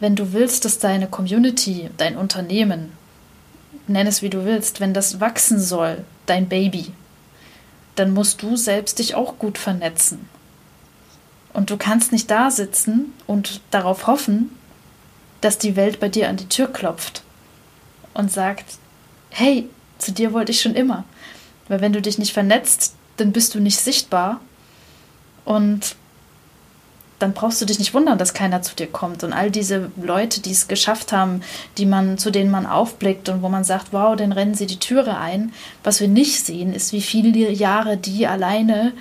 wenn du willst, dass deine Community, dein Unternehmen, nenn es wie du willst, wenn das wachsen soll, dein Baby, dann musst du selbst dich auch gut vernetzen. Und du kannst nicht da sitzen und darauf hoffen, dass die Welt bei dir an die Tür klopft und sagt, hey, zu dir wollte ich schon immer. Weil wenn du dich nicht vernetzt, dann bist du nicht sichtbar und dann brauchst du dich nicht wundern, dass keiner zu dir kommt. Und all diese Leute, die es geschafft haben, die man, zu denen man aufblickt und wo man sagt, wow, dann rennen sie die Türe ein. Was wir nicht sehen, ist, wie viele Jahre die alleine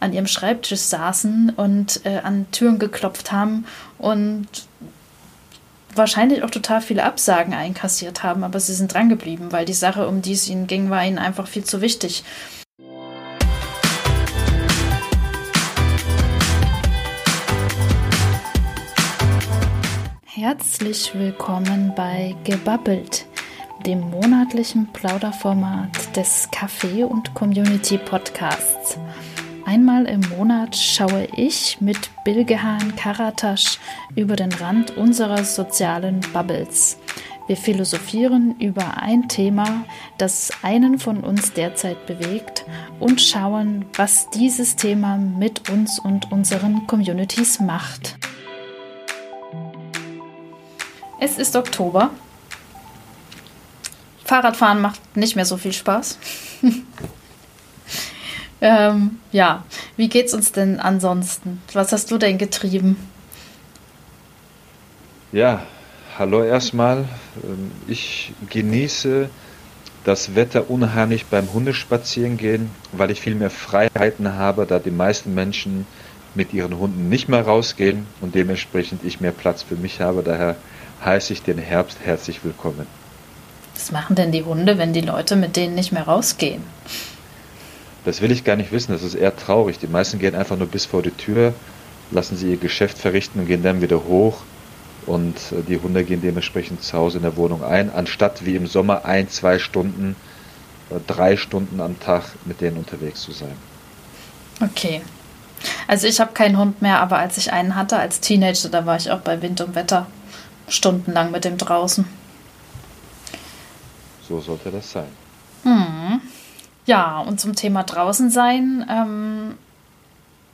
an ihrem Schreibtisch saßen und äh, an Türen geklopft haben und wahrscheinlich auch total viele Absagen einkassiert haben, aber sie sind drangeblieben, weil die Sache, um die es ihnen ging, war ihnen einfach viel zu wichtig. Herzlich willkommen bei Gebabbelt, dem monatlichen Plauderformat des Café und Community Podcasts. Einmal im Monat schaue ich mit Bilgehan Karatasch über den Rand unserer sozialen Bubbles. Wir philosophieren über ein Thema, das einen von uns derzeit bewegt und schauen, was dieses Thema mit uns und unseren Communities macht. Es ist Oktober. Fahrradfahren macht nicht mehr so viel Spaß. ähm, ja, wie geht's uns denn ansonsten? Was hast du denn getrieben? Ja, hallo erstmal. Ähm, ich genieße das Wetter unheimlich beim Hundespazierengehen, weil ich viel mehr Freiheiten habe, da die meisten Menschen mit ihren Hunden nicht mehr rausgehen und dementsprechend ich mehr Platz für mich habe. Daher heiße ich den Herbst herzlich willkommen. Was machen denn die Hunde, wenn die Leute mit denen nicht mehr rausgehen? Das will ich gar nicht wissen, das ist eher traurig. Die meisten gehen einfach nur bis vor die Tür, lassen sie ihr Geschäft verrichten und gehen dann wieder hoch. Und äh, die Hunde gehen dementsprechend zu Hause in der Wohnung ein, anstatt wie im Sommer ein, zwei Stunden, äh, drei Stunden am Tag mit denen unterwegs zu sein. Okay. Also ich habe keinen Hund mehr, aber als ich einen hatte als Teenager, da war ich auch bei Wind und Wetter stundenlang mit dem draußen. So sollte das sein. Hm. Ja, und zum Thema draußen sein ähm,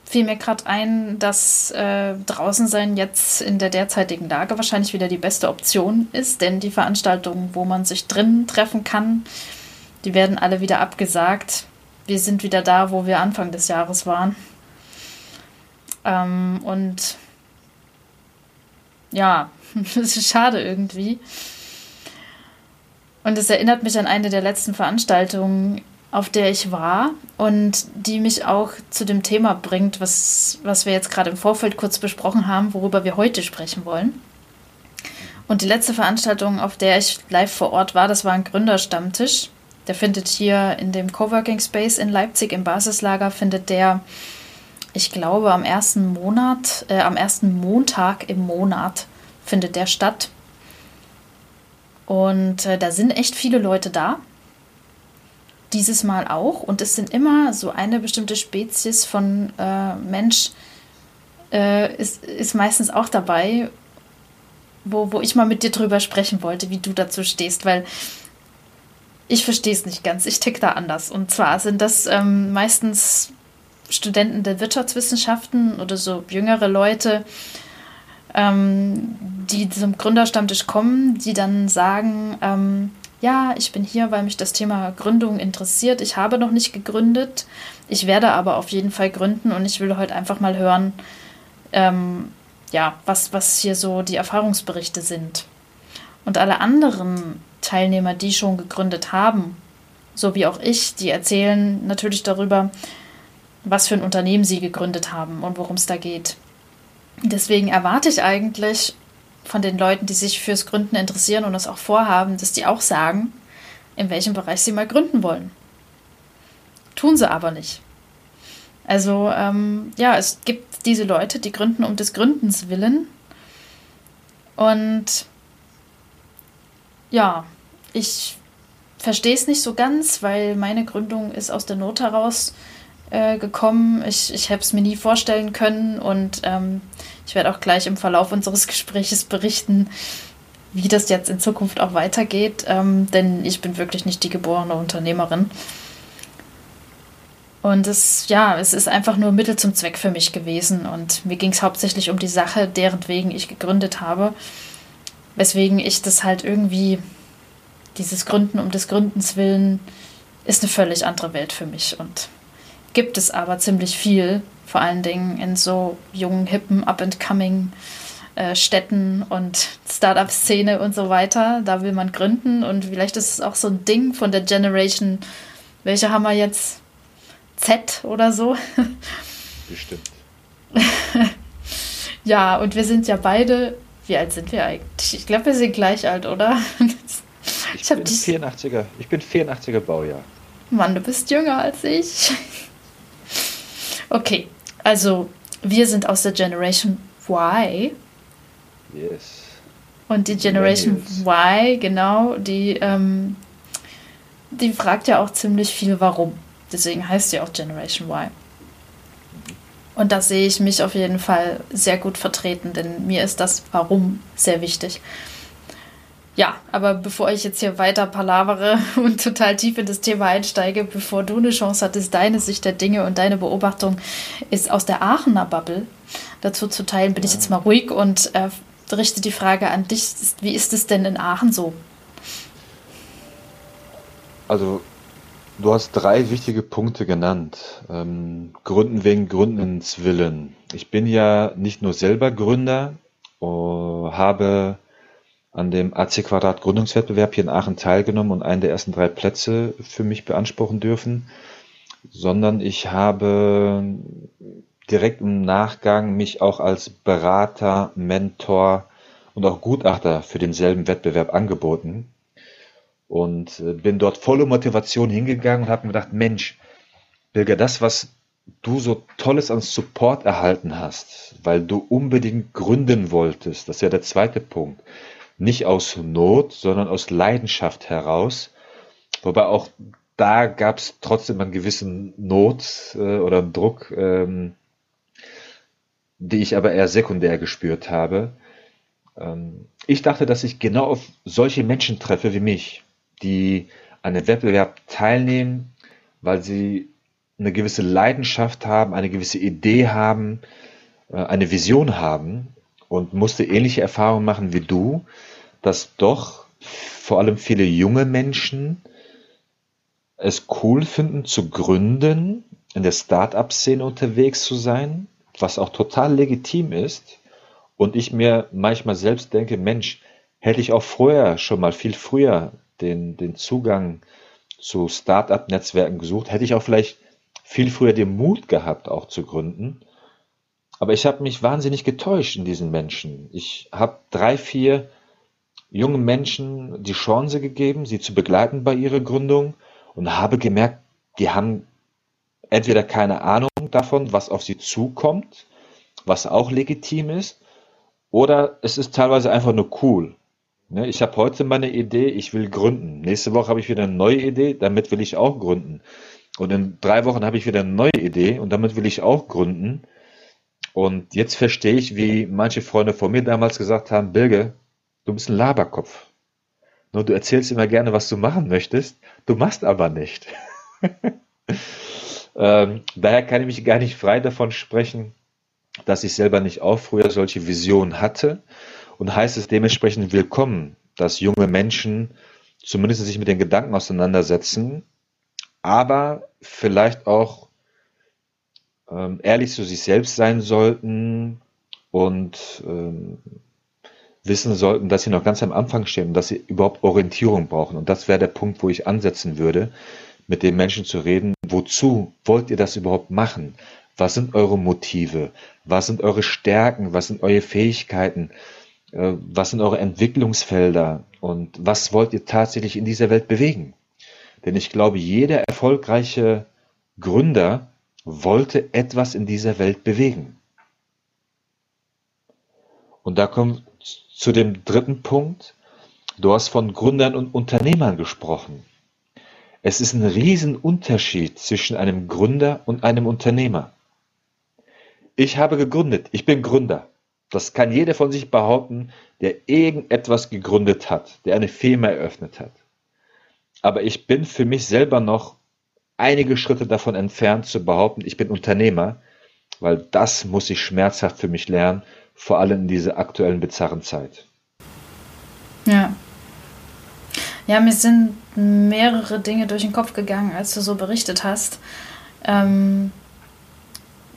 fiel mir gerade ein, dass äh, draußen sein jetzt in der derzeitigen Lage wahrscheinlich wieder die beste Option ist, denn die Veranstaltungen, wo man sich drin treffen kann, die werden alle wieder abgesagt. Wir sind wieder da, wo wir Anfang des Jahres waren. Ähm, und ja, das ist schade irgendwie. Und es erinnert mich an eine der letzten Veranstaltungen, auf der ich war und die mich auch zu dem Thema bringt, was, was wir jetzt gerade im Vorfeld kurz besprochen haben, worüber wir heute sprechen wollen. Und die letzte Veranstaltung, auf der ich live vor Ort war, das war ein Gründerstammtisch. Der findet hier in dem Coworking Space in Leipzig im Basislager, findet der, ich glaube, am ersten Monat, äh, am ersten Montag im Monat findet der statt. Und äh, da sind echt viele Leute da. Dieses Mal auch. Und es sind immer so eine bestimmte Spezies von äh, Mensch äh, ist, ist meistens auch dabei, wo, wo ich mal mit dir drüber sprechen wollte, wie du dazu stehst, weil ich verstehe es nicht ganz. Ich tick da anders. Und zwar sind das ähm, meistens Studenten der Wirtschaftswissenschaften oder so jüngere Leute, ähm, die zum Gründerstammtisch kommen, die dann sagen, ähm, ja, ich bin hier, weil mich das Thema Gründung interessiert. Ich habe noch nicht gegründet. Ich werde aber auf jeden Fall gründen und ich will heute einfach mal hören, ähm, ja, was, was hier so die Erfahrungsberichte sind. Und alle anderen Teilnehmer, die schon gegründet haben, so wie auch ich, die erzählen natürlich darüber, was für ein Unternehmen sie gegründet haben und worum es da geht. Deswegen erwarte ich eigentlich von den Leuten, die sich fürs Gründen interessieren und es auch vorhaben, dass die auch sagen, in welchem Bereich sie mal gründen wollen. Tun sie aber nicht. Also ähm, ja, es gibt diese Leute, die gründen um des Gründens willen. Und ja, ich verstehe es nicht so ganz, weil meine Gründung ist aus der Not heraus äh, gekommen. Ich, ich habe es mir nie vorstellen können und ähm, Ich werde auch gleich im Verlauf unseres Gespräches berichten, wie das jetzt in Zukunft auch weitergeht, ähm, denn ich bin wirklich nicht die geborene Unternehmerin. Und es, ja, es ist einfach nur Mittel zum Zweck für mich gewesen. Und mir ging es hauptsächlich um die Sache, deren wegen ich gegründet habe. Weswegen ich das halt irgendwie, dieses Gründen um des Gründens willen, ist eine völlig andere Welt für mich. Und gibt es aber ziemlich viel, vor allen Dingen in so jungen, hippen, up-and-coming äh, Städten und Startup-Szene und so weiter. Da will man gründen und vielleicht ist es auch so ein Ding von der Generation, welche haben wir jetzt? Z oder so. Bestimmt. ja, und wir sind ja beide. Wie alt sind wir eigentlich? Ich glaube, wir sind gleich alt, oder? ich, ich bin dich... 84er. Ich bin 84er Baujahr. Mann, du bist jünger als ich. Okay, also wir sind aus der Generation Y. Yes. Und die Generation Y, genau, die, ähm, die fragt ja auch ziemlich viel, warum. Deswegen heißt sie auch Generation Y. Und da sehe ich mich auf jeden Fall sehr gut vertreten, denn mir ist das Warum sehr wichtig. Ja, aber bevor ich jetzt hier weiter palavere und total tief in das Thema einsteige, bevor du eine Chance hattest, deine Sicht der Dinge und deine Beobachtung ist aus der Aachener Bubble dazu zu teilen, bin ich jetzt mal ruhig und äh, richte die Frage an dich. Wie ist es denn in Aachen so? Also Du hast drei wichtige Punkte genannt. Ähm, Gründen wegen Gründens willen. Ich bin ja nicht nur selber Gründer, uh, habe an dem AC Quadrat Gründungswettbewerb hier in Aachen teilgenommen und einen der ersten drei Plätze für mich beanspruchen dürfen, sondern ich habe direkt im Nachgang mich auch als Berater, Mentor und auch Gutachter für denselben Wettbewerb angeboten und äh, bin dort volle Motivation hingegangen und habe mir gedacht, Mensch, Birger, das, was du so Tolles an Support erhalten hast, weil du unbedingt gründen wolltest, das ist ja der zweite Punkt, nicht aus Not, sondern aus Leidenschaft heraus, wobei auch da gab es trotzdem einen gewissen Not äh, oder Druck, ähm, die ich aber eher sekundär gespürt habe. Ähm, ich dachte, dass ich genau auf solche Menschen treffe wie mich die an dem Wettbewerb teilnehmen, weil sie eine gewisse Leidenschaft haben, eine gewisse Idee haben, äh, eine Vision haben und musste ähnliche Erfahrungen machen wie du, dass doch vor allem viele junge Menschen es cool finden zu gründen, in der Start-up-Szene unterwegs zu sein, was auch total legitim ist. Und ich mir manchmal selbst denke, Mensch, hätte ich auch vorher schon mal viel früher den, den Zugang zu Start-up-Netzwerken gesucht, hätte ich auch vielleicht viel früher den Mut gehabt, auch zu gründen. Aber ich habe mich wahnsinnig getäuscht in diesen Menschen. Ich habe drei, vier jungen Menschen die Chance gegeben, sie zu begleiten bei ihrer Gründung und habe gemerkt, die haben entweder keine Ahnung davon, was auf sie zukommt, was auch legitim ist, oder es ist teilweise einfach nur cool. Ne, ich habe heute meine Idee, ich will gründen. Nächste Woche habe ich wieder eine neue Idee, damit will ich auch gründen. Und in drei Wochen habe ich wieder eine neue Idee und damit will ich auch gründen. Und jetzt verstehe ich, wie manche Freunde von mir damals gesagt haben, Bilge, du bist ein Laberkopf. Nur du erzählst immer gerne, was du machen möchtest, du machst aber nicht. ähm, daher kann ich mich gar nicht frei davon sprechen, dass ich selber nicht auch früher solche Visionen hatte und heißt es dementsprechend willkommen, dass junge Menschen zumindest sich mit den Gedanken auseinandersetzen, aber vielleicht auch ähm, ehrlich zu sich selbst sein sollten und ähm, wissen sollten, dass sie noch ganz am Anfang stehen dass sie überhaupt Orientierung brauchen. Und das wäre der Punkt, wo ich ansetzen würde, mit den Menschen zu reden. Wozu wollt ihr das überhaupt machen? Was sind eure Motive? Was sind eure Stärken? Was sind eure Fähigkeiten? Äh, was sind eure Entwicklungsfelder und was wollt ihr tatsächlich in dieser Welt bewegen? Denn ich glaube, jeder erfolgreiche Gründer wollte etwas in dieser Welt bewegen. Und da kommt zu dem dritten Punkt. Du hast von Gründern und Unternehmern gesprochen. Es ist ein Riesenunterschied zwischen einem Gründer und einem Unternehmer. Ich habe gegründet, ich bin Gründer. Das kann jeder von sich behaupten, der irgendetwas gegründet hat, der eine Firma eröffnet hat. Aber ich bin für mich selber noch einige Schritte davon entfernt zu behaupten, ich bin Unternehmer, weil das muss ich schmerzhaft für mich lernen, vor allem in dieser aktuellen bizarren Zeit. Ja. Ja, mir sind mehrere Dinge durch den Kopf gegangen, als du so berichtet hast. Ähm,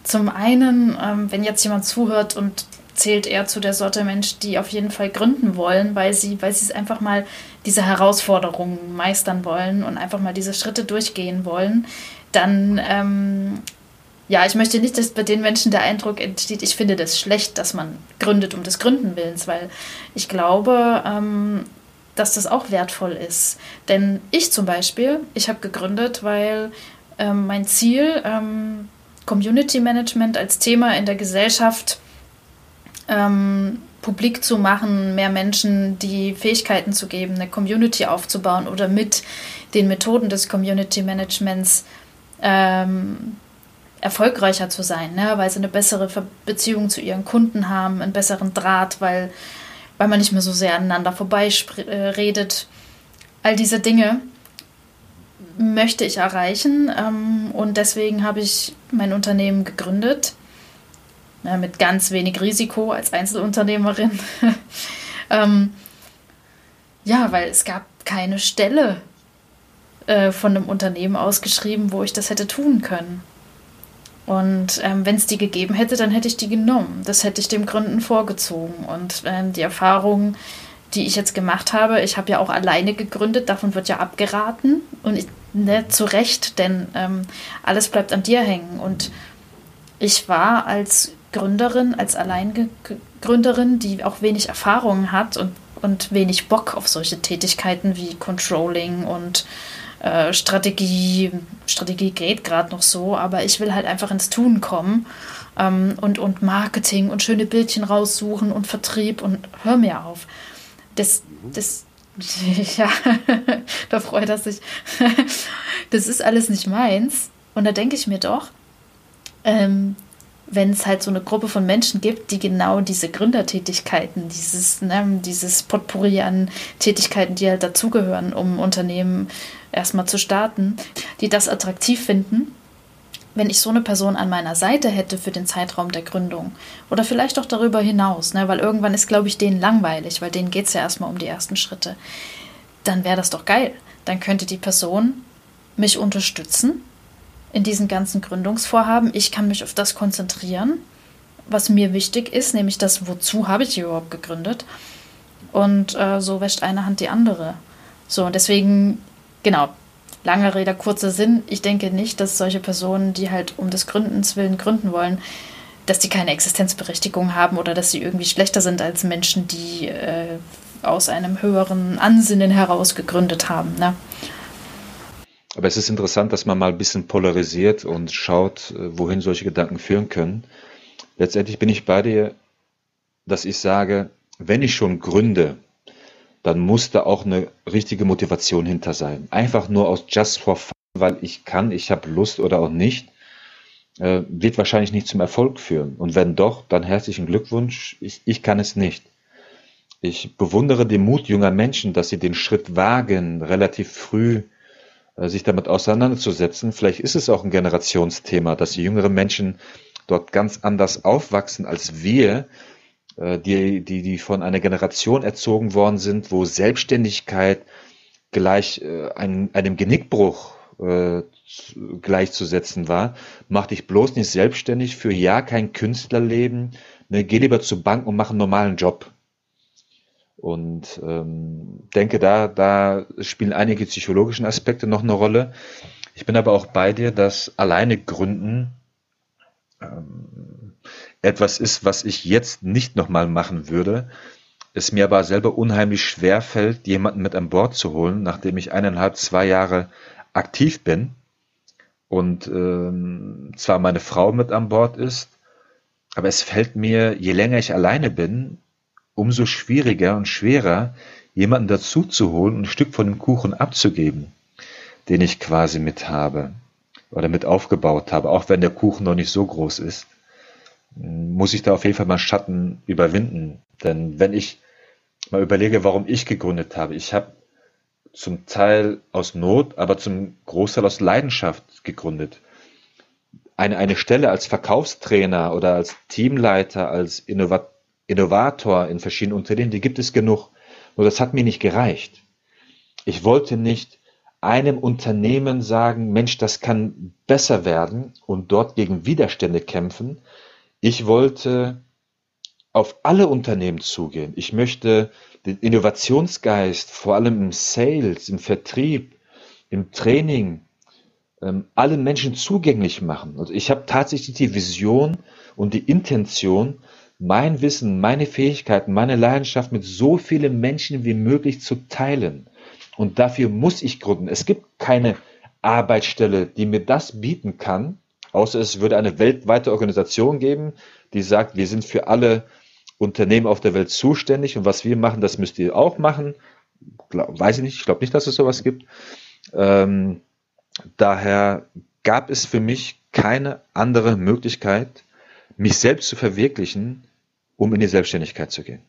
zum einen, ähm, wenn jetzt jemand zuhört und zählt er zu der Sorte Mensch, die auf jeden Fall gründen wollen, weil sie, weil sie es einfach mal diese Herausforderungen meistern wollen und einfach mal diese Schritte durchgehen wollen, dann ähm, ja, ich möchte nicht, dass bei den Menschen der Eindruck entsteht, ich finde das schlecht, dass man gründet um des Gründen Willens, weil ich glaube, ähm, dass das auch wertvoll ist. Denn ich zum Beispiel, ich habe gegründet, weil ähm, mein Ziel, ähm, Community Management als Thema in der Gesellschaft ähm, publik zu machen, mehr Menschen die Fähigkeiten zu geben, eine Community aufzubauen oder mit den Methoden des Community Managements ähm, erfolgreicher zu sein, ne? weil sie eine bessere Beziehung zu ihren Kunden haben, einen besseren Draht, weil, weil man nicht mehr so sehr aneinander vorbei äh, redet. All diese Dinge möchte ich erreichen ähm, und deswegen habe ich mein Unternehmen gegründet, ja, mit ganz wenig Risiko als Einzelunternehmerin. ähm, ja, weil es gab keine Stelle äh, von einem Unternehmen ausgeschrieben, wo ich das hätte tun können. Und ähm, wenn es die gegeben hätte, dann hätte ich die genommen. Das hätte ich dem Gründen vorgezogen. Und ähm, die Erfahrungen, die ich jetzt gemacht habe, ich habe ja auch alleine gegründet, davon wird ja abgeraten. Und ich, ne, zu Recht, denn ähm, alles bleibt an dir hängen. Und ich war als Gründerin, als Alleingründerin, die auch wenig Erfahrung hat und, und wenig Bock auf solche Tätigkeiten wie Controlling und äh, Strategie, Strategie geht gerade noch so, aber ich will halt einfach ins Tun kommen ähm, und, und Marketing und schöne Bildchen raussuchen und Vertrieb und hör mir auf. Das, das, ja, da freut er sich. das ist alles nicht meins. Und da denke ich mir doch, ähm, wenn es halt so eine Gruppe von Menschen gibt, die genau diese Gründertätigkeiten, dieses, ne, dieses Potpourri an Tätigkeiten, die halt dazugehören, um Unternehmen erstmal zu starten, die das attraktiv finden, wenn ich so eine Person an meiner Seite hätte für den Zeitraum der Gründung oder vielleicht auch darüber hinaus, ne, weil irgendwann ist, glaube ich, denen langweilig, weil denen geht es ja erstmal um die ersten Schritte, dann wäre das doch geil. Dann könnte die Person mich unterstützen in diesen ganzen Gründungsvorhaben. Ich kann mich auf das konzentrieren, was mir wichtig ist, nämlich das, wozu habe ich überhaupt gegründet. Und äh, so wäscht eine Hand die andere. So, und deswegen, genau, lange Rede, kurzer Sinn. Ich denke nicht, dass solche Personen, die halt um des Gründens willen gründen wollen, dass die keine Existenzberechtigung haben oder dass sie irgendwie schlechter sind als Menschen, die äh, aus einem höheren Ansinnen heraus gegründet haben. Ne? Aber es ist interessant, dass man mal ein bisschen polarisiert und schaut, äh, wohin solche Gedanken führen können. Letztendlich bin ich bei dir, dass ich sage, wenn ich schon gründe, dann muss da auch eine richtige Motivation hinter sein. Einfach nur aus just for fun, weil ich kann, ich habe Lust oder auch nicht, äh, wird wahrscheinlich nicht zum Erfolg führen. Und wenn doch, dann herzlichen Glückwunsch. Ich, ich kann es nicht. Ich bewundere den Mut junger Menschen, dass sie den Schritt wagen, relativ früh sich damit auseinanderzusetzen. Vielleicht ist es auch ein Generationsthema, dass die jüngeren Menschen dort ganz anders aufwachsen als wir, äh, die, die, die von einer Generation erzogen worden sind, wo Selbstständigkeit gleich äh, einem, einem Genickbruch gleichzusetzen war. Mach dich bloß nicht selbstständig, für ja kein Künstlerleben, ne, geh lieber zur Bank und mach einen normalen Job. Und ähm, denke, da, da spielen einige psychologische Aspekte noch eine Rolle. Ich bin aber auch bei dir, dass alleine Gründen ähm, etwas ist, was ich jetzt nicht nochmal machen würde. Es mir aber selber unheimlich schwer fällt, jemanden mit an Bord zu holen, nachdem ich eineinhalb, zwei Jahre aktiv bin und ähm, zwar meine Frau mit an Bord ist, aber es fällt mir, je länger ich alleine bin, umso schwieriger und schwerer, jemanden dazu zu holen und ein Stück von dem Kuchen abzugeben, den ich quasi mit habe oder mit aufgebaut habe, auch wenn der Kuchen noch nicht so groß ist. muss ich da auf jeden Fall mal Schatten überwinden. Denn wenn ich mal überlege, warum ich gegründet habe, ich habe zum Teil aus Not, aber zum Großteil aus Leidenschaft gegründet. Eine, eine Stelle als Verkaufstrainer oder als Teamleiter, als Innovat Innovator in verschiedenen Unternehmen, die gibt es genug. Nur das hat mir nicht gereicht. Ich wollte nicht einem Unternehmen sagen, Mensch, das kann besser werden und dort gegen Widerstände kämpfen. Ich wollte auf alle Unternehmen zugehen. Ich möchte den Innovationsgeist, vor allem im Sales, im Vertrieb, im Training, ähm, allen Menschen zugänglich machen. Also ich habe tatsächlich die Vision und die Intention, mein Wissen, meine Fähigkeiten, meine Leidenschaft mit so vielen Menschen wie möglich zu teilen. Und dafür muss ich gründen. Es gibt keine Arbeitsstelle, die mir das bieten kann, außer es würde eine weltweite Organisation geben, die sagt, wir sind für alle Unternehmen auf der Welt zuständig und was wir machen, das müsst ihr auch machen. Weiß ich nicht, ich glaube nicht, dass es sowas gibt. Ähm, daher gab es für mich keine andere Möglichkeit, mich selbst zu verwirklichen, um in die Selbstständigkeit zu gehen.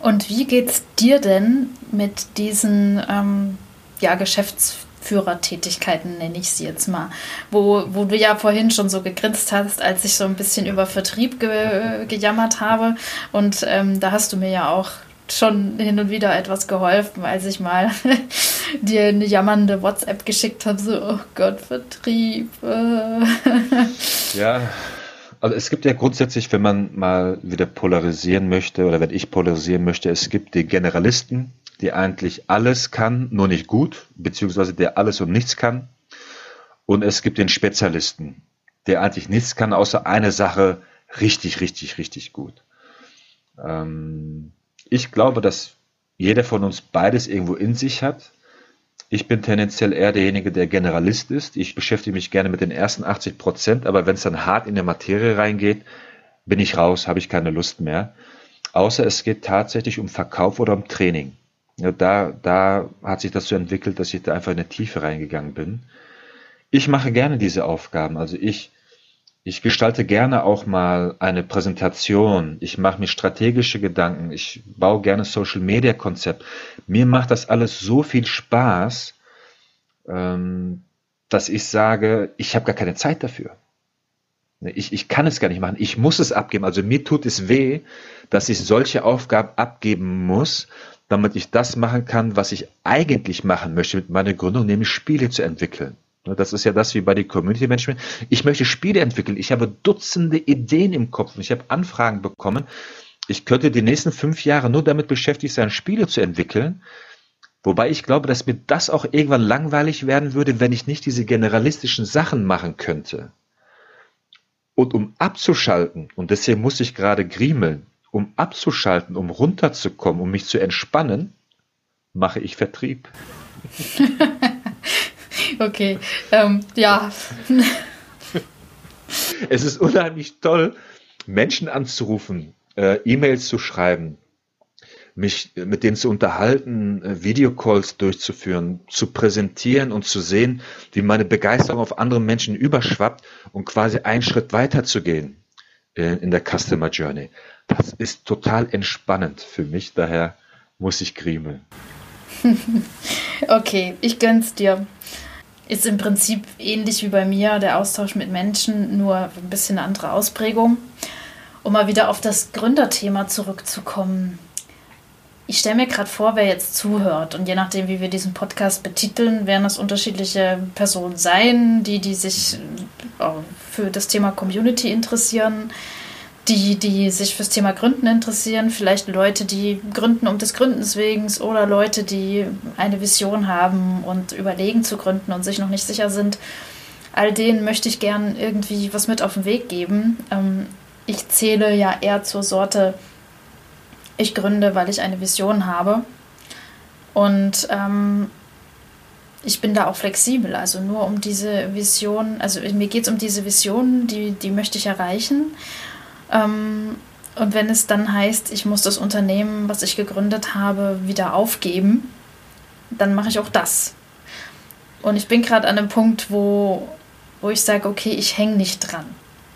Und wie geht's dir denn mit diesen ähm, ja, Geschäfts Führertätigkeiten, nenne ich sie jetzt mal. Wo, wo du ja vorhin schon so gegrinst hast, als ich so ein bisschen über Vertrieb ge gejammert habe. Und ähm, da hast du mir ja auch schon hin und wieder etwas geholfen, als ich mal dir eine jammernde WhatsApp geschickt habe, so, oh Gott, Vertrieb. ja, also es gibt ja grundsätzlich, wenn man mal wieder polarisieren möchte oder wenn ich polarisieren möchte, es gibt die Generalisten, die eigentlich alles kann, nur nicht gut, beziehungsweise der alles und nichts kann. Und es gibt den Spezialisten, der eigentlich nichts kann, außer eine Sache richtig, richtig, richtig gut. Ähm, ich glaube, dass jeder von uns beides irgendwo in sich hat. Ich bin tendenziell eher derjenige, der Generalist ist. Ich beschäftige mich gerne mit den ersten 80 Prozent, aber wenn es dann hart in der Materie reingeht, bin ich raus, habe ich keine Lust mehr. Außer es geht tatsächlich um Verkauf oder um Training. Ja, da, da hat sich das so entwickelt, dass ich da einfach in eine Tiefe reingegangen bin. Ich mache gerne diese Aufgaben. Also ich, ich gestalte gerne auch mal eine Präsentation. Ich mache mir strategische Gedanken. Ich baue gerne Social Media Konzept. Mir macht das alles so viel Spaß, ähm, dass ich sage, ich habe gar keine Zeit dafür. Ich, ich kann es gar nicht machen. Ich muss es abgeben. Also mir tut es weh, dass ich solche Aufgaben abgeben muss, damit ich das machen kann, was ich eigentlich machen möchte mit meiner Gründung, nämlich Spiele zu entwickeln. Das ist ja das wie bei den Community Management. Ich möchte Spiele entwickeln. Ich habe Dutzende Ideen im Kopf. Ich habe Anfragen bekommen. Ich könnte die nächsten fünf Jahre nur damit beschäftigt sein, Spiele zu entwickeln. Wobei ich glaube, dass mir das auch irgendwann langweilig werden würde, wenn ich nicht diese generalistischen Sachen machen könnte. Und um abzuschalten, und deswegen muss ich gerade griemeln, um abzuschalten, um runterzukommen, um mich zu entspannen, mache ich Vertrieb. okay, ähm, ja. es ist unheimlich toll, Menschen anzurufen, äh, E-Mails zu schreiben, mich mit denen zu unterhalten, äh, Videocalls durchzuführen, zu präsentieren und zu sehen, wie meine Begeisterung auf andere Menschen überschwappt und quasi einen Schritt weiter zu gehen äh, in der Customer Journey. Das ist total entspannend für mich, daher muss ich griemeln. okay, ich gönn's dir. Ist im Prinzip ähnlich wie bei mir der Austausch mit Menschen, nur ein bisschen eine andere Ausprägung. Um mal wieder auf das Gründerthema zurückzukommen. Ich stelle mir gerade vor, wer jetzt zuhört und je nachdem, wie wir diesen Podcast betiteln, werden es unterschiedliche Personen sein, die, die sich äh, für das Thema Community interessieren, die, die sich fürs Thema Gründen interessieren, vielleicht Leute, die gründen um des Gründens wegen oder Leute, die eine Vision haben und überlegen zu gründen und sich noch nicht sicher sind. All denen möchte ich gern irgendwie was mit auf den Weg geben. Ähm, ich zähle ja eher zur Sorte, ich gründe, weil ich eine Vision habe. Und ähm, ich bin da auch flexibel. Also nur um diese Vision, also mir geht es um diese Vision, die, die möchte ich erreichen. Ähm, und wenn es dann heißt, ich muss das Unternehmen, was ich gegründet habe, wieder aufgeben, dann mache ich auch das. Und ich bin gerade an einem Punkt, wo, wo ich sage, okay, ich hänge nicht dran.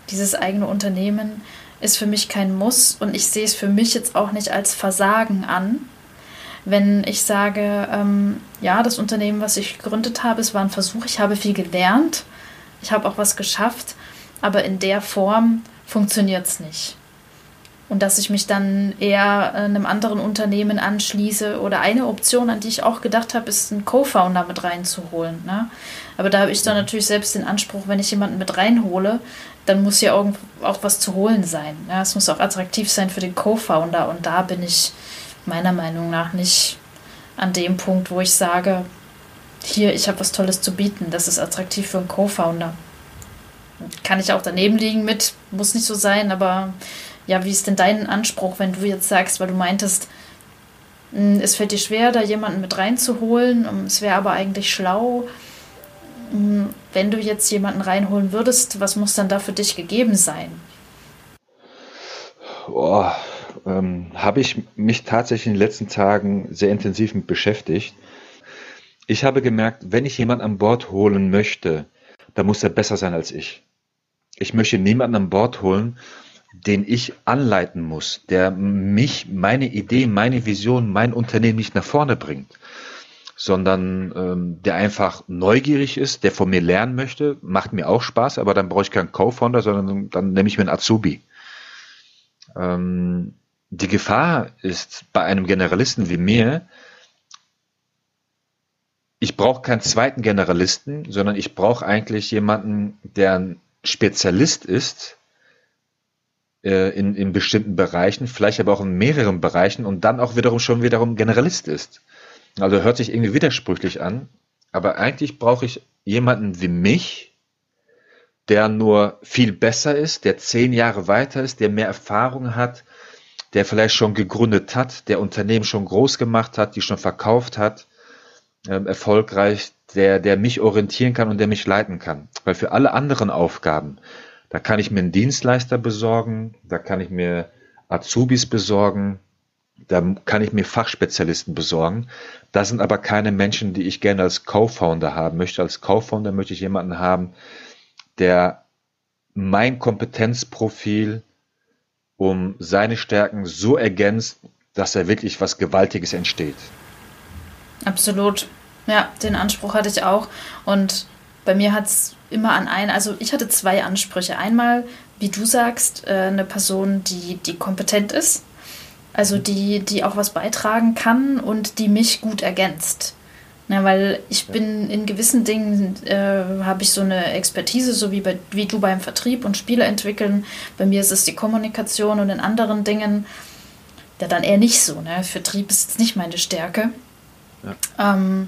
Dieses eigene Unternehmen ist für mich kein Muss und ich sehe es für mich jetzt auch nicht als Versagen an, wenn ich sage, ähm, ja, das Unternehmen, was ich gegründet habe, es war ein Versuch, ich habe viel gelernt, ich habe auch was geschafft, aber in der Form funktioniert es nicht. Und dass ich mich dann eher einem anderen Unternehmen anschließe oder eine Option, an die ich auch gedacht habe, ist einen Co-Founder mit reinzuholen. Ne? Aber da habe ich dann natürlich selbst den Anspruch, wenn ich jemanden mit reinhole, dann muss ja auch, auch was zu holen sein. Ne? Es muss auch attraktiv sein für den Co-Founder und da bin ich meiner Meinung nach nicht an dem Punkt, wo ich sage, hier, ich habe was Tolles zu bieten, das ist attraktiv für einen Co-Founder. Kann ich auch daneben liegen mit, muss nicht so sein, aber ja, wie ist denn dein Anspruch, wenn du jetzt sagst, weil du meintest, hm, es fällt dir schwer, da jemanden mit reinzuholen, es wäre aber eigentlich schlau, hm, wenn du jetzt jemanden reinholen würdest, was muss dann da für dich gegeben sein? Oh, ähm, habe ich mich tatsächlich in den letzten Tagen sehr intensiv mit beschäftigt. Ich habe gemerkt, wenn ich jemanden an Bord holen möchte, dann muss er besser sein als ich. Ich möchte niemanden an Bord holen, den ich anleiten muss, der mich, meine Idee, meine Vision, mein Unternehmen nicht nach vorne bringt, sondern ähm, der einfach neugierig ist, der von mir lernen möchte, macht mir auch Spaß, aber dann brauche ich keinen Co-Founder, sondern dann nehme ich mir einen Azubi. Ähm, die Gefahr ist bei einem Generalisten wie mir, ich brauche keinen zweiten Generalisten, sondern ich brauche eigentlich jemanden, der ein Spezialist ist äh, in, in bestimmten Bereichen, vielleicht aber auch in mehreren Bereichen und dann auch wiederum schon wiederum Generalist ist. Also hört sich irgendwie widersprüchlich an, aber eigentlich brauche ich jemanden wie mich, der nur viel besser ist, der zehn Jahre weiter ist, der mehr Erfahrung hat, der vielleicht schon gegründet hat, der Unternehmen schon groß gemacht hat, die schon verkauft hat, ähm, erfolgreich, der, der mich orientieren kann und der mich leiten kann. Weil für alle anderen Aufgaben, da kann ich mir einen Dienstleister besorgen, da kann ich mir Azubis besorgen, da kann ich mir Fachspezialisten besorgen. Das sind aber keine Menschen, die ich gerne als Co-Founder haben möchte. Als Co-Founder möchte ich jemanden haben, der mein Kompetenzprofil um seine Stärken so ergänzt, dass er wirklich was Gewaltiges entsteht. Absolut. Ja, den Anspruch hatte ich auch. Und bei mir hat es immer an einen, also ich hatte zwei Ansprüche. Einmal, wie du sagst, äh, eine Person, die, die kompetent ist, also die, die auch was beitragen kann und die mich gut ergänzt. Ja, weil ich bin in gewissen Dingen, äh, habe ich so eine Expertise, so wie, bei, wie du beim Vertrieb und Spiele entwickeln. Bei mir ist es die Kommunikation und in anderen Dingen, ja dann eher nicht so. Ne? Vertrieb ist jetzt nicht meine Stärke. Ja. Ähm,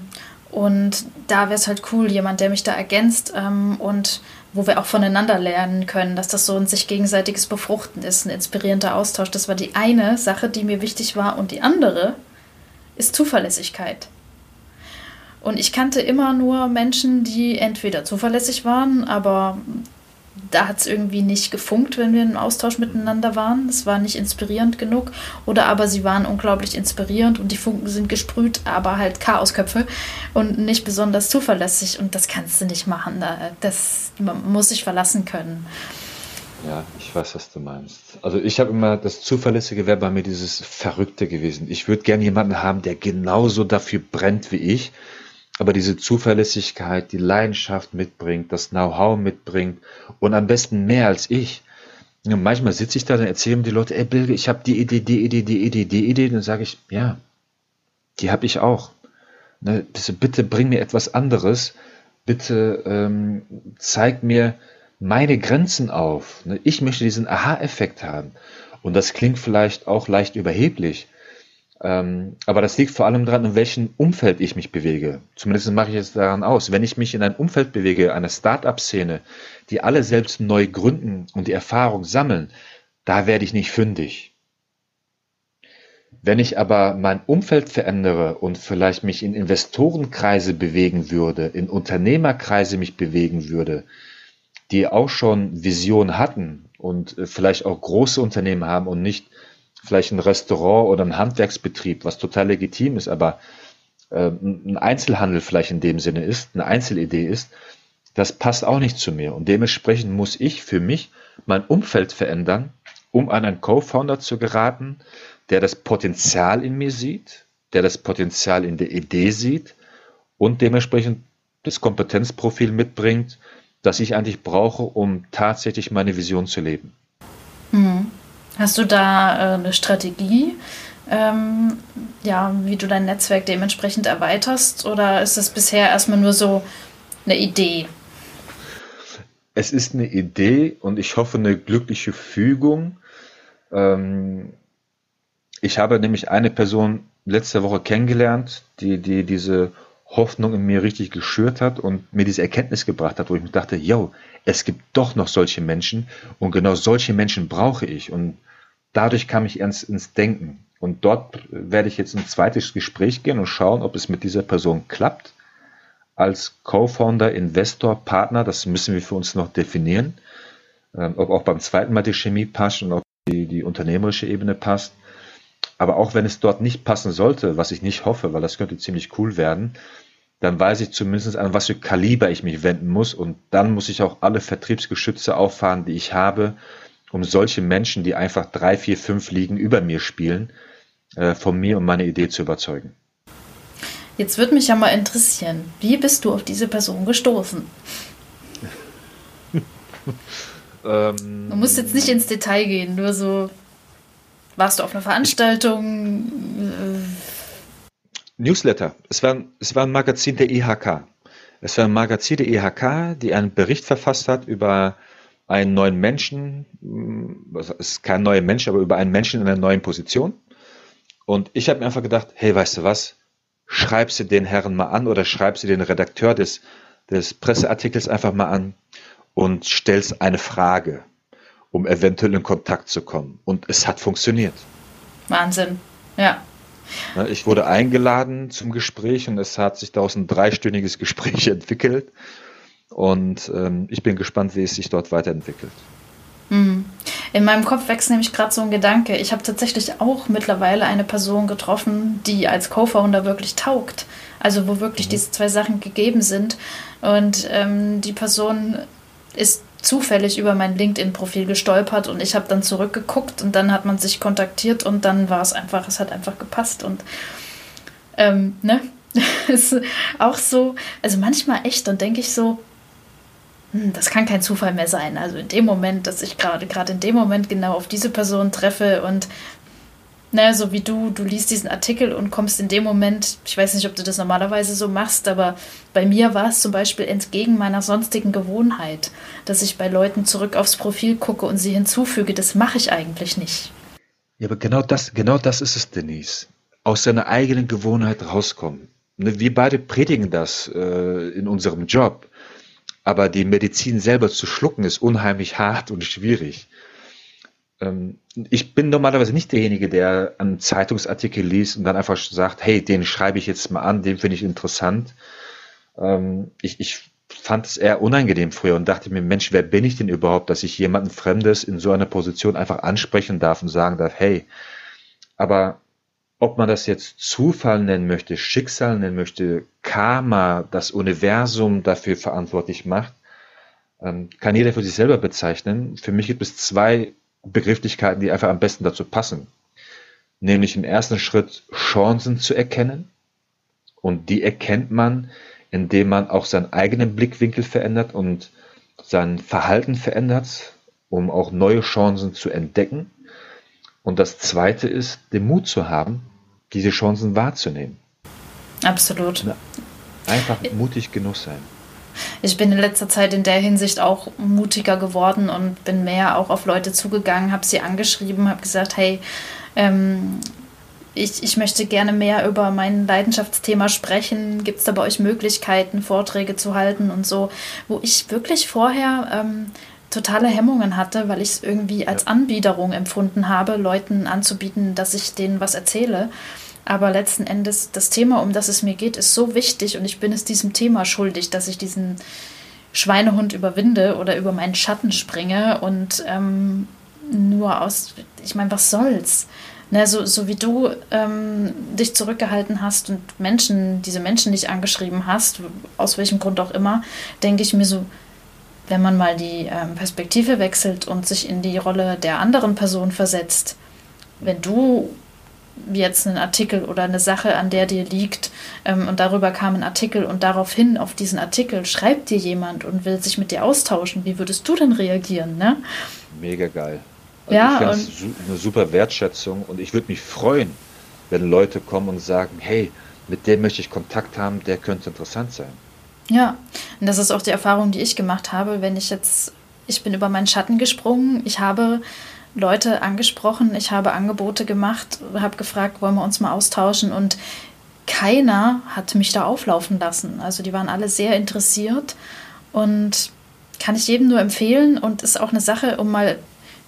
und da wäre es halt cool, jemand, der mich da ergänzt ähm, und wo wir auch voneinander lernen können, dass das so ein sich gegenseitiges Befruchten ist, ein inspirierender Austausch. Das war die eine Sache, die mir wichtig war. Und die andere ist Zuverlässigkeit. Und ich kannte immer nur Menschen, die entweder zuverlässig waren, aber da hat es irgendwie nicht gefunkt, wenn wir im Austausch miteinander waren. Es war nicht inspirierend genug. Oder aber sie waren unglaublich inspirierend und die Funken sind gesprüht, aber halt Chaosköpfe und nicht besonders zuverlässig. Und das kannst du nicht machen. Das man muss sich verlassen können. Ja, ich weiß, was du meinst. Also ich habe immer, das Zuverlässige wäre bei mir dieses Verrückte gewesen. Ich würde gerne jemanden haben, der genauso dafür brennt wie ich aber diese Zuverlässigkeit, die Leidenschaft mitbringt, das Know-how mitbringt und am besten mehr als ich. Und manchmal sitze ich da, dann erzählen die Leute, ey Bilge, ich habe die Idee, die Idee, die Idee, die Idee. Dann sage ich, ja, die habe ich auch. Ne, bitte, bitte bring mir etwas anderes. Bitte ähm, zeig mir meine Grenzen auf. Ne, ich möchte diesen Aha-Effekt haben. Und das klingt vielleicht auch leicht überheblich. Ähm, aber das liegt vor allem daran, in welchem Umfeld ich mich bewege. Zumindest mache ich es daran aus. Wenn ich mich in ein Umfeld bewege, eine Start-up-Szene, die alle selbst neu gründen und die Erfahrung sammeln, da werde ich nicht fündig. Wenn ich aber mein Umfeld verändere und vielleicht mich in Investorenkreise bewegen würde, in Unternehmerkreise mich bewegen würde, die auch schon Vision hatten und äh, vielleicht auch große Unternehmen haben und nicht vielleicht ein Restaurant oder ein Handwerksbetrieb, was total legitim ist, aber äh, ein Einzelhandel vielleicht in dem Sinne ist, eine Einzelidee ist, das passt auch nicht zu mir. Und dementsprechend muss ich für mich mein Umfeld verändern, um an einen Co-Founder zu geraten, der das Potenzial in mir sieht, der das Potenzial in der Idee sieht und dementsprechend das Kompetenzprofil mitbringt, das ich eigentlich brauche, um tatsächlich meine Vision zu leben. Mhm. Hast du da äh, eine Strategie, ähm, ja, wie du dein Netzwerk dementsprechend erweiterst? Oder ist das bisher erstmal nur so eine Idee? Es ist eine Idee und ich hoffe eine glückliche Fügung. Ähm, ich habe nämlich eine Person letzte Woche kennengelernt, die, die diese Hoffnung in mir richtig geschürt hat und mir diese Erkenntnis gebracht hat, wo ich mir dachte, yo, es gibt doch noch solche Menschen und genau solche Menschen brauche ich und dadurch kam ich ins, ins Denken und dort werde ich jetzt ein zweites Gespräch gehen und schauen, ob es mit dieser Person klappt. Als Co-Founder, Investor, Partner, das müssen wir für uns noch definieren, ähm, ob auch beim zweiten Mal die Chemie passt und ob die, die unternehmerische Ebene passt. Aber auch wenn es dort nicht passen sollte, was ich nicht hoffe, weil das könnte ziemlich cool werden, dann weiß ich zumindest an was für Kaliber ich mich wenden muss und dann muss ich auch alle Vertriebsgeschütze auffahren, die ich habe, um solche Menschen, die einfach drei, vier, fünf Ligen über mir spielen, äh, von mir und meiner Idee zu überzeugen. Jetzt würde mich ja mal interessieren, wie bist du auf diese Person gestoßen? ähm, du musst jetzt nicht ins Detail gehen, nur so warst du auf einer Veranstaltung? Newsletter. Es war, es war ein Magazin der IHK. Es war ein Magazin der IHK, die einen Bericht verfasst hat über einen neuen Menschen. Es ist kein neuer Mensch, aber über einen Menschen in einer neuen Position. Und ich habe mir einfach gedacht, hey, weißt du was? Schreib sie den Herren mal an oder schreib sie den Redakteur des, des Presseartikels einfach mal an und stellst eine Frage um eventuell in Kontakt zu kommen. Und es hat funktioniert. Wahnsinn, ja. Ich wurde eingeladen zum Gespräch und es hat sich daraus ein dreistündiges Gespräch entwickelt. Und ähm, ich bin gespannt, wie es sich dort weiterentwickelt. Mhm. In meinem Kopf wächst nämlich gerade so ein Gedanke. Ich habe tatsächlich auch mittlerweile eine Person getroffen, die als Co-Founder wirklich taugt. Also wo wirklich mhm. diese zwei Sachen gegeben sind. Und ähm, die Person ist zufällig über mein LinkedIn-Profil gestolpert und ich habe dann zurückgeguckt und dann hat man sich kontaktiert und dann war es einfach, es hat einfach gepasst und ähm, ne? ist auch so, also manchmal echt, dann denke ich so, hm, das kann kein Zufall mehr sein. Also in dem Moment, dass ich gerade gerade in dem Moment genau auf diese Person treffe und ne, so wie du, du liest diesen Artikel und kommst in dem Moment, ich weiß nicht, ob du das normalerweise so machst, aber bei mir war es zum Beispiel entgegen meiner sonstigen Gewohnheit, dass ich bei Leuten zurück aufs Profil gucke und sie hinzufüge. Das mache ich eigentlich nicht. Ja, aber genau das, genau das ist es, Denise. Aus seiner eigenen Gewohnheit rauskommen. Ne, wir beide predigen das äh, in unserem Job. Aber die Medizin selber zu schlucken ist unheimlich hart und schwierig. Ähm, ich bin normalerweise nicht derjenige, der einen Zeitungsartikel liest und dann einfach sagt, hey, den schreibe ich jetzt mal an, den finde ich interessant. Ähm, ich, ich fand es eher unangenehm früher und dachte mir, Mensch, wer bin ich denn überhaupt, dass ich jemanden Fremdes in so einer Position einfach ansprechen darf und sagen darf, hey, aber ob man das jetzt Zufall nennen möchte, Schicksal nennen möchte, Karma, das Universum dafür verantwortlich macht, ähm, kann jeder für sich selber bezeichnen. Für mich gibt es zwei Begrifflichkeiten, die einfach am besten dazu passen. Nämlich im ersten Schritt Chancen zu erkennen. Und die erkennt man, indem man auch seinen eigenen Blickwinkel verändert und sein Verhalten verändert, um auch neue Chancen zu entdecken. Und das zweite ist, den Mut zu haben, diese Chancen wahrzunehmen. Absolut. Einfach mutig genug sein ich bin in letzter Zeit in der Hinsicht auch mutiger geworden und bin mehr auch auf Leute zugegangen, habe sie angeschrieben, habe gesagt, hey, ähm, ich, ich möchte gerne mehr über mein Leidenschaftsthema sprechen. Gibt es da bei euch Möglichkeiten, Vorträge zu halten und so, wo ich wirklich vorher ähm, totale Hemmungen hatte, weil ich es irgendwie als Anbiederung empfunden habe, Leuten anzubieten, dass ich denen was erzähle. Aber letzten Endes, das Thema, um das es mir geht, ist so wichtig und ich bin es diesem Thema schuldig, dass ich diesen Schweinehund überwinde oder über meinen Schatten springe und ähm, nur aus, ich meine, was soll's? Ne, so, so wie du ähm, dich zurückgehalten hast und Menschen, diese Menschen nicht angeschrieben hast, aus welchem Grund auch immer, denke ich mir so, wenn man mal die ähm, Perspektive wechselt und sich in die Rolle der anderen Person versetzt, wenn du jetzt einen Artikel oder eine Sache, an der dir liegt, ähm, und darüber kam ein Artikel und daraufhin auf diesen Artikel schreibt dir jemand und will sich mit dir austauschen, wie würdest du denn reagieren? Ne? Mega geil. Also ja, ich finde eine super Wertschätzung und ich würde mich freuen, wenn Leute kommen und sagen, hey, mit dem möchte ich Kontakt haben, der könnte interessant sein. Ja, und das ist auch die Erfahrung, die ich gemacht habe, wenn ich jetzt, ich bin über meinen Schatten gesprungen, ich habe Leute angesprochen, ich habe Angebote gemacht, habe gefragt, wollen wir uns mal austauschen und keiner hat mich da auflaufen lassen. Also die waren alle sehr interessiert und kann ich jedem nur empfehlen und ist auch eine Sache, um mal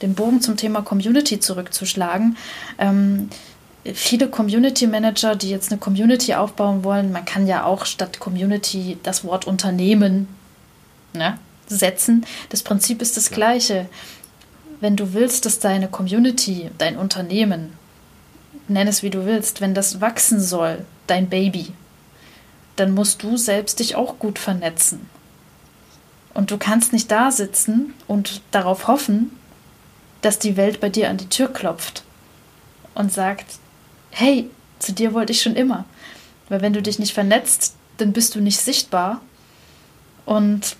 den Bogen zum Thema Community zurückzuschlagen. Ähm, viele Community Manager, die jetzt eine Community aufbauen wollen, man kann ja auch statt Community das Wort Unternehmen ne, setzen. Das Prinzip ist das gleiche. Wenn du willst, dass deine Community, dein Unternehmen, nenn es wie du willst, wenn das wachsen soll, dein Baby, dann musst du selbst dich auch gut vernetzen. Und du kannst nicht da sitzen und darauf hoffen, dass die Welt bei dir an die Tür klopft und sagt, hey, zu dir wollte ich schon immer. Weil wenn du dich nicht vernetzt, dann bist du nicht sichtbar und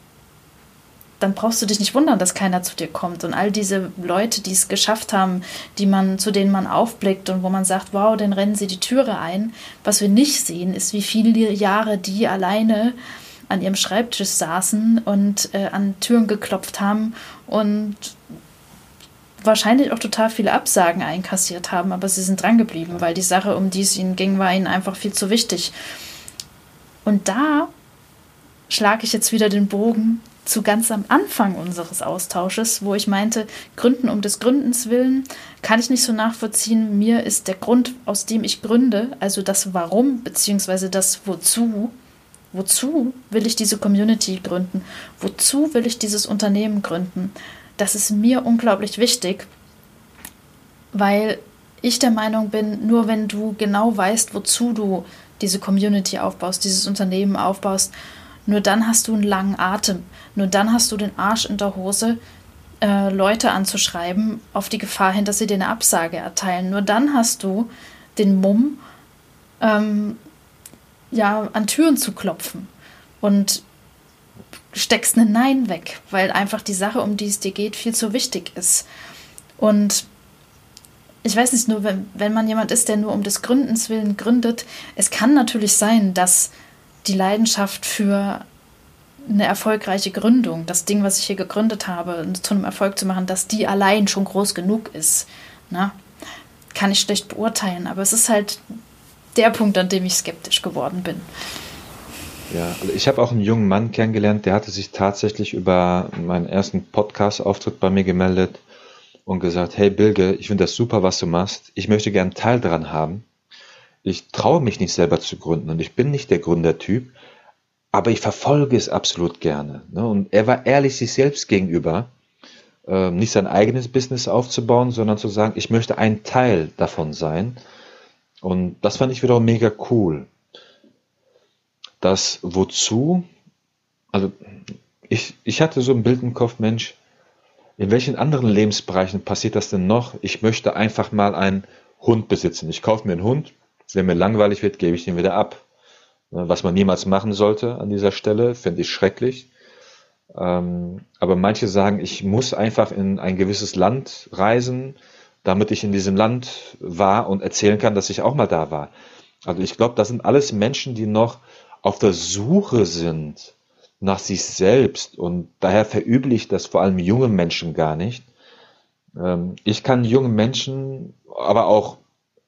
dann brauchst du dich nicht wundern, dass keiner zu dir kommt. Und all diese Leute, die es geschafft haben, die man, zu denen man aufblickt und wo man sagt, wow, dann rennen sie die Türe ein. Was wir nicht sehen, ist, wie viele Jahre die alleine an ihrem Schreibtisch saßen und äh, an Türen geklopft haben und wahrscheinlich auch total viele Absagen einkassiert haben, aber sie sind drangeblieben, weil die Sache, um die es ihnen ging, war ihnen einfach viel zu wichtig. Und da schlage ich jetzt wieder den Bogen zu ganz am Anfang unseres Austausches, wo ich meinte, Gründen um des Gründens willen kann ich nicht so nachvollziehen. Mir ist der Grund, aus dem ich gründe, also das Warum beziehungsweise das Wozu, wozu will ich diese Community gründen? Wozu will ich dieses Unternehmen gründen? das ist mir unglaublich wichtig, weil ich der Meinung bin, nur wenn du genau weißt, wozu du diese Community aufbaust, dieses Unternehmen aufbaust, nur dann hast du einen langen Atem. Nur dann hast du den Arsch in der Hose, äh, Leute anzuschreiben, auf die Gefahr hin, dass sie dir eine Absage erteilen. Nur dann hast du den Mumm, ähm, ja, an Türen zu klopfen. Und steckst ein Nein weg, weil einfach die Sache, um die es dir geht, viel zu wichtig ist. Und ich weiß nicht, nur wenn, wenn man jemand ist, der nur um des Gründens willen gründet, es kann natürlich sein, dass die Leidenschaft für eine erfolgreiche Gründung, das Ding, was ich hier gegründet habe, zu einem Erfolg zu machen, dass die allein schon groß genug ist. Na? Kann ich schlecht beurteilen, aber es ist halt der Punkt, an dem ich skeptisch geworden bin. Ja, also ich habe auch einen jungen Mann kennengelernt, der hatte sich tatsächlich über meinen ersten Podcast-Auftritt bei mir gemeldet und gesagt, hey Bilge, ich finde das super, was du machst. Ich möchte gern Teil daran haben. Ich traue mich nicht selber zu gründen und ich bin nicht der Gründertyp, aber ich verfolge es absolut gerne. Ne? Und er war ehrlich sich selbst gegenüber, ähm, nicht sein eigenes Business aufzubauen, sondern zu sagen, ich möchte ein Teil davon sein. Und das fand ich wiederum mega cool das Wozu, also ich, ich hatte so ein Bild im Kopf, Mensch, in welchen anderen Lebensbereichen passiert das denn noch? Ich möchte einfach mal einen Hund besitzen. Ich kaufe mir einen Hund, wenn mir langweilig wird, gebe ich den wieder ab. Ne, was man niemals machen sollte an dieser Stelle, finde ich schrecklich. Ähm, aber manche sagen, ich muss einfach in ein gewisses Land reisen, damit ich in diesem Land war und erzählen kann, dass ich auch mal da war. Also ich glaube, das sind alles Menschen, die noch auf der Suche sind nach sich selbst und daher verüble ich das vor allem junge Menschen gar nicht. Ähm, ich kann jungen Menschen, aber auch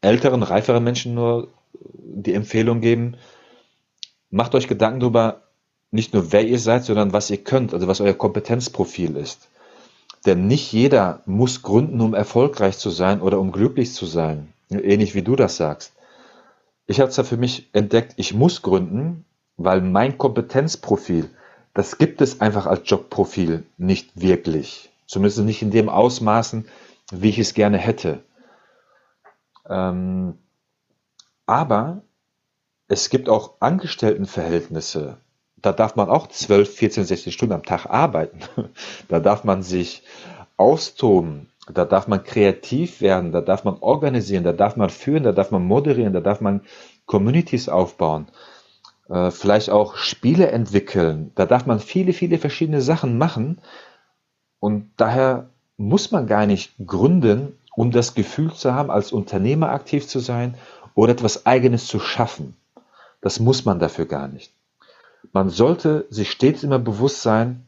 älteren, reiferen Menschen nur die Empfehlung geben, macht euch Gedanken darüber, nicht nur wer ihr seid, sondern was ihr könnt, also was euer Kompetenzprofil ist. Denn nicht jeder muss gründen, um erfolgreich zu sein oder um glücklich zu sein. Ähnlich wie du das sagst. Ich habe es ja für mich entdeckt, ich muss gründen, weil mein Kompetenzprofil, das gibt es einfach als Jobprofil nicht wirklich. Zumindest nicht in dem Ausmaßen, wie ich es gerne hätte. Ähm, aber es gibt auch Angestelltenverhältnisse, da darf man auch 12, 14, 16 Stunden am Tag arbeiten. Da darf man sich austoben, da darf man kreativ werden, da darf man organisieren, da darf man führen, da darf man moderieren, da darf man Communities aufbauen, äh, vielleicht auch Spiele entwickeln. Da darf man viele, viele verschiedene Sachen machen. Und daher muss man gar nicht gründen, um das Gefühl zu haben, als Unternehmer aktiv zu sein oder etwas Eigenes zu schaffen. Das muss man dafür gar nicht. Man sollte sich stets immer bewusst sein,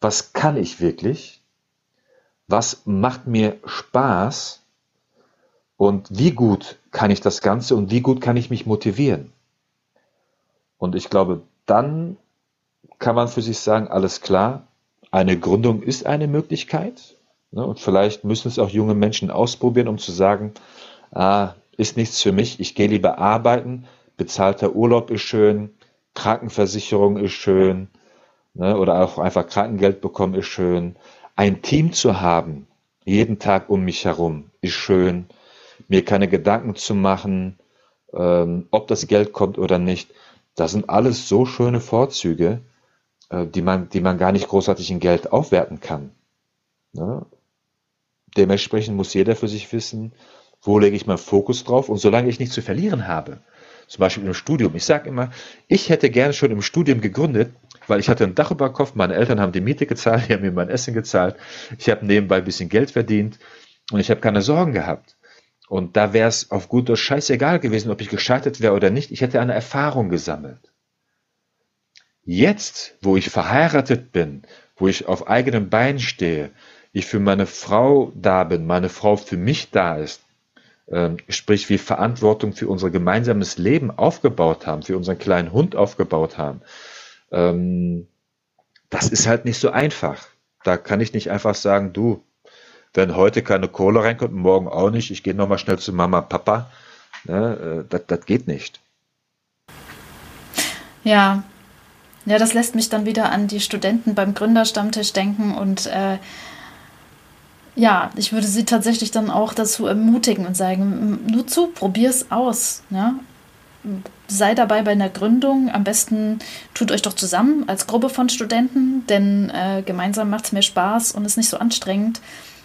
was kann ich wirklich? Was macht mir Spaß? Und wie gut kann ich das Ganze und wie gut kann ich mich motivieren? Und ich glaube, dann kann man für sich sagen, alles klar, eine Gründung ist eine Möglichkeit. Ne? Und vielleicht müssen es auch junge Menschen ausprobieren, um zu sagen, ah, ist nichts für mich, ich gehe lieber arbeiten, bezahlter Urlaub ist schön, Krankenversicherung ist schön ne, oder auch einfach Krankengeld bekommen ist schön. Ein Team zu haben, jeden Tag um mich herum, ist schön. Mir keine Gedanken zu machen, ähm, ob das Geld kommt oder nicht. Das sind alles so schöne Vorzüge, äh, die, man, die man gar nicht großartig in Geld aufwerten kann. Dementsprechend muss jeder für sich wissen, wo lege ich meinen Fokus drauf und solange ich nichts zu verlieren habe, zum Beispiel im Studium. Ich sage immer, ich hätte gerne schon im Studium gegründet, weil ich hatte ein Dach über Kopf, meine Eltern haben die Miete gezahlt, die haben mir mein Essen gezahlt, ich habe nebenbei ein bisschen Geld verdient und ich habe keine Sorgen gehabt. Und da wäre es auf gut Deutsch scheißegal gewesen, ob ich gescheitert wäre oder nicht. Ich hätte eine Erfahrung gesammelt. Jetzt, wo ich verheiratet bin, wo ich auf eigenen Beinen stehe, ich für meine Frau da bin, meine Frau für mich da ist, ähm, sprich wir Verantwortung für unser gemeinsames Leben aufgebaut haben, für unseren kleinen Hund aufgebaut haben, ähm, das ist halt nicht so einfach. Da kann ich nicht einfach sagen, du, wenn heute keine Kohle reinkommt und morgen auch nicht, ich gehe nochmal schnell zu Mama, Papa. Ne, äh, das, das geht nicht. Ja. Ja, das lässt mich dann wieder an die Studenten beim Gründerstammtisch denken und äh, ja, ich würde sie tatsächlich dann auch dazu ermutigen und sagen, nur zu, es aus. Ja? Sei dabei bei einer Gründung. Am besten tut euch doch zusammen als Gruppe von Studenten, denn äh, gemeinsam macht es mehr Spaß und ist nicht so anstrengend.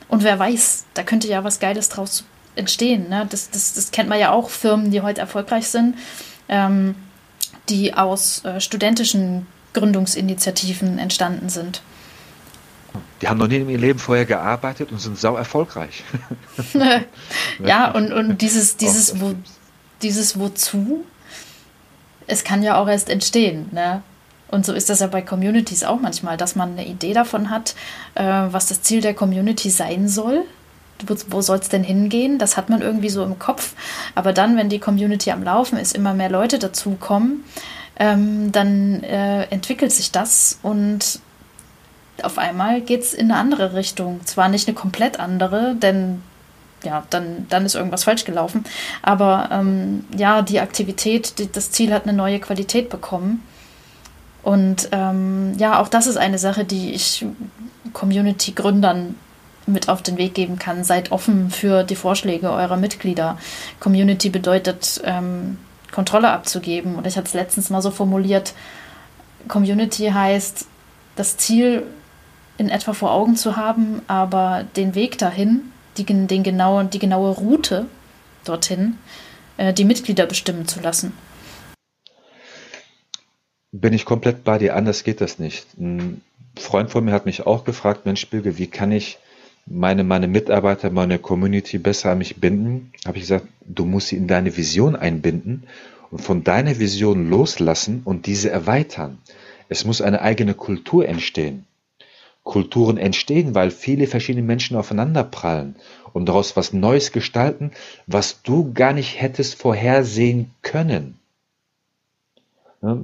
Und wer weiß, da könnte ja was Geiles draus entstehen. Ne? Das, das, das kennt man ja auch, Firmen, die heute erfolgreich sind, ähm, die aus äh, studentischen Gründungsinitiativen entstanden sind. Die haben noch nie in ihrem Leben vorher gearbeitet und sind sau erfolgreich. ja, und, und dieses, dieses, wo, dieses Wozu, es kann ja auch erst entstehen. Ne? Und so ist das ja bei Communities auch manchmal, dass man eine Idee davon hat, äh, was das Ziel der Community sein soll. Wo, wo soll es denn hingehen? Das hat man irgendwie so im Kopf. Aber dann, wenn die Community am Laufen ist, immer mehr Leute dazukommen, ähm, dann äh, entwickelt sich das und auf einmal geht es in eine andere Richtung. Zwar nicht eine komplett andere, denn ja, dann, dann ist irgendwas falsch gelaufen. Aber ähm, ja, die Aktivität, die, das Ziel hat eine neue Qualität bekommen. Und ähm, ja, auch das ist eine Sache, die ich Community-Gründern mit auf den Weg geben kann. Seid offen für die Vorschläge eurer Mitglieder. Community bedeutet, ähm, Kontrolle abzugeben. Und ich hatte es letztens mal so formuliert, Community heißt, das Ziel in etwa vor Augen zu haben, aber den Weg dahin, die, den genauen, die genaue Route dorthin, äh, die Mitglieder bestimmen zu lassen. Bin ich komplett bei dir, anders geht das nicht. Ein Freund von mir hat mich auch gefragt, Mensch, Bilge, wie kann ich meine, meine Mitarbeiter, meine Community besser an mich binden? Habe ich gesagt, du musst sie in deine Vision einbinden und von deiner Vision loslassen und diese erweitern. Es muss eine eigene Kultur entstehen. Kulturen entstehen, weil viele verschiedene Menschen aufeinanderprallen und daraus was Neues gestalten, was du gar nicht hättest vorhersehen können.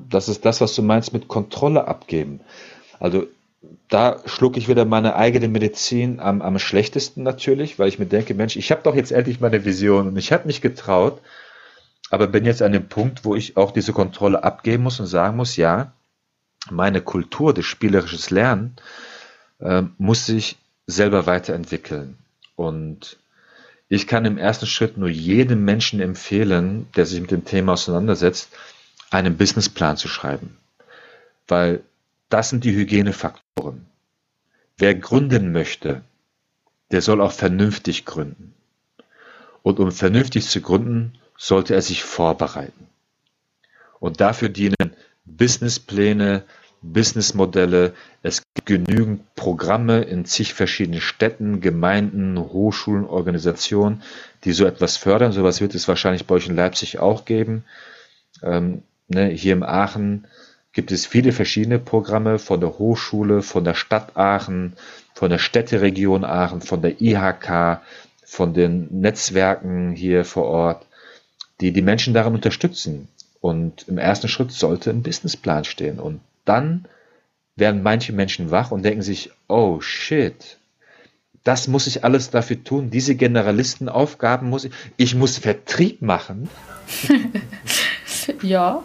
Das ist das, was du meinst mit Kontrolle abgeben. Also da schlucke ich wieder meine eigene Medizin am, am schlechtesten natürlich, weil ich mir denke, Mensch, ich habe doch jetzt endlich meine Vision und ich habe mich getraut, aber bin jetzt an dem Punkt, wo ich auch diese Kontrolle abgeben muss und sagen muss, ja, meine Kultur des spielerisches Lernen, äh, muss sich selber weiterentwickeln. Und ich kann im ersten Schritt nur jedem Menschen empfehlen, der sich mit dem Thema auseinandersetzt, einen Businessplan zu schreiben. weil das sind die Hygienefaktoren. Wer gründen möchte, der soll auch vernünftig gründen. Und um vernünftig zu gründen, sollte er sich vorbereiten. Und dafür dienen Businesspläne, Businessmodelle. Es gibt genügend Programme in zig verschiedenen Städten, Gemeinden, Hochschulen, Organisationen, die so etwas fördern. So etwas wird es wahrscheinlich bei euch in Leipzig auch geben. Ähm, ne, hier in Aachen gibt es viele verschiedene Programme von der Hochschule, von der Stadt Aachen, von der Städteregion Aachen, von der IHK, von den Netzwerken hier vor Ort, die die Menschen darin unterstützen. Und im ersten Schritt sollte ein Businessplan stehen. Und dann werden manche Menschen wach und denken sich, oh shit, das muss ich alles dafür tun, diese Generalistenaufgaben muss ich, ich muss Vertrieb machen. ja.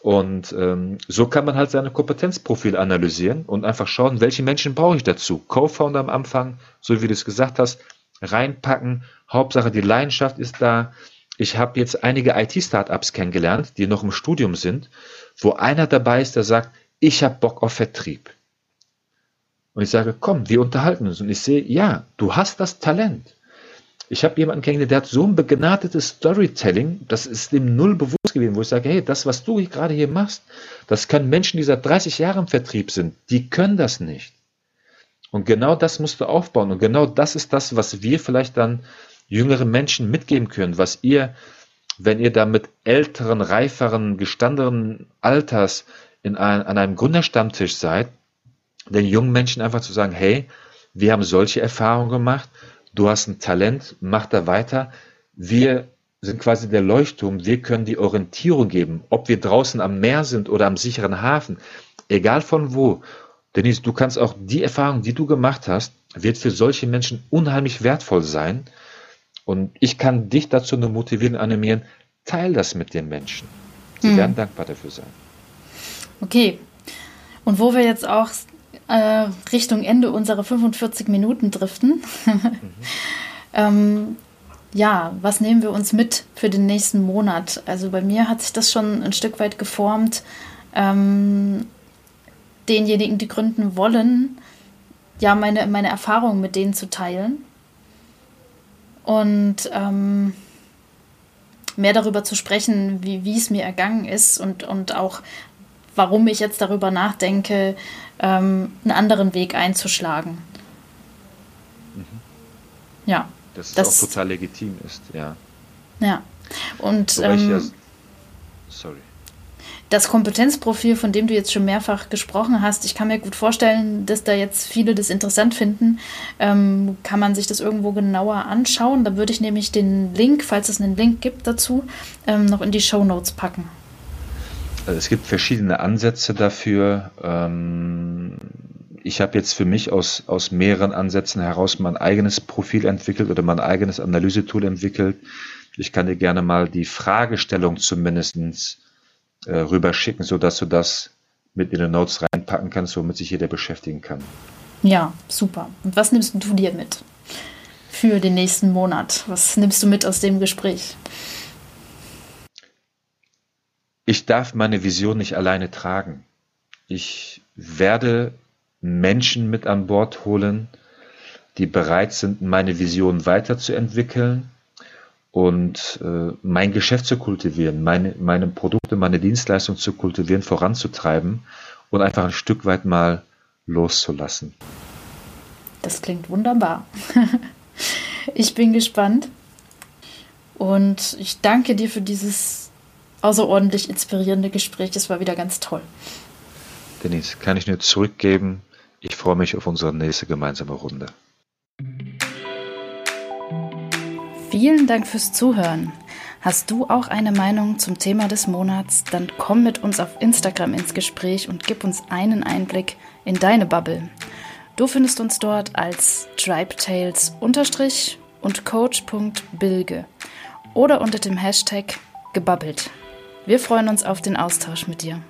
und ähm, so kann man halt seine Kompetenzprofil analysieren und einfach schauen, welche Menschen brauche ich dazu. Co-Founder am Anfang, so wie du es gesagt hast, reinpacken. Hauptsache die Leidenschaft ist da. Ich habe jetzt einige IT-Startups kennengelernt, die noch im Studium sind, wo einer dabei ist, der sagt, ich habe Bock auf Vertrieb. Und ich sage, komm, wir unterhalten uns. Und ich sehe, ja, du hast das Talent. Ich habe jemanden kennengelernt, der hat so ein begnadetes Storytelling, das ist dem null bewusst gewesen, wo ich sage, hey, das, was du gerade hier machst, das können Menschen, die seit 30 Jahren im Vertrieb sind, die können das nicht. Und genau das musst du aufbauen. Und genau das ist das, was wir vielleicht dann jüngeren Menschen mitgeben können, was ihr, wenn ihr da mit älteren, reiferen, gestandenen Alters in ein, an einem Gründerstammtisch seid, den jungen Menschen einfach zu sagen, hey, wir haben solche Erfahrungen gemacht, du hast ein Talent, mach da weiter. Wir sind quasi der Leuchtturm, wir können die Orientierung geben, ob wir draußen am Meer sind oder am sicheren Hafen, egal von wo. Denise, du kannst auch die Erfahrung, die du gemacht hast, wird für solche Menschen unheimlich wertvoll sein. Und ich kann dich dazu nur motivieren, animieren, teil das mit den Menschen. Sie hm. werden dankbar dafür sein. Okay. Und wo wir jetzt auch äh, Richtung Ende unserer 45 Minuten driften, mhm. ähm, ja, was nehmen wir uns mit für den nächsten Monat? Also bei mir hat sich das schon ein Stück weit geformt, ähm, denjenigen, die gründen wollen, ja, meine, meine Erfahrungen mit denen zu teilen und ähm, mehr darüber zu sprechen, wie, es mir ergangen ist und, und auch warum ich jetzt darüber nachdenke, ähm, einen anderen Weg einzuschlagen. Mhm. Ja. Dass es das, auch total legitim ist, ja. Ja. Und ähm, ja, sorry das Kompetenzprofil, von dem du jetzt schon mehrfach gesprochen hast, ich kann mir gut vorstellen, dass da jetzt viele das interessant finden. Ähm, kann man sich das irgendwo genauer anschauen? Da würde ich nämlich den Link, falls es einen Link gibt dazu, ähm, noch in die Show Notes packen. Also es gibt verschiedene Ansätze dafür. Ähm, ich habe jetzt für mich aus, aus mehreren Ansätzen heraus mein eigenes Profil entwickelt oder mein eigenes Analysetool entwickelt. Ich kann dir gerne mal die Fragestellung zumindestens äh, rüberschicken, sodass du das mit in die Notes reinpacken kannst, womit sich jeder beschäftigen kann. Ja, super. Und was nimmst du dir mit für den nächsten Monat? Was nimmst du mit aus dem Gespräch? Ich darf meine Vision nicht alleine tragen. Ich werde Menschen mit an Bord holen, die bereit sind, meine Vision weiterzuentwickeln und äh, mein Geschäft zu kultivieren, meine, meine Produkte, meine Dienstleistung zu kultivieren, voranzutreiben und einfach ein Stück weit mal loszulassen. Das klingt wunderbar. ich bin gespannt und ich danke dir für dieses außerordentlich inspirierende Gespräch. Es war wieder ganz toll. Denise, kann ich nur zurückgeben. Ich freue mich auf unsere nächste gemeinsame Runde. Vielen Dank fürs Zuhören. Hast du auch eine Meinung zum Thema des Monats? Dann komm mit uns auf Instagram ins Gespräch und gib uns einen Einblick in deine Bubble. Du findest uns dort als tribetales und coach.bilge oder unter dem Hashtag gebabbelt. Wir freuen uns auf den Austausch mit dir.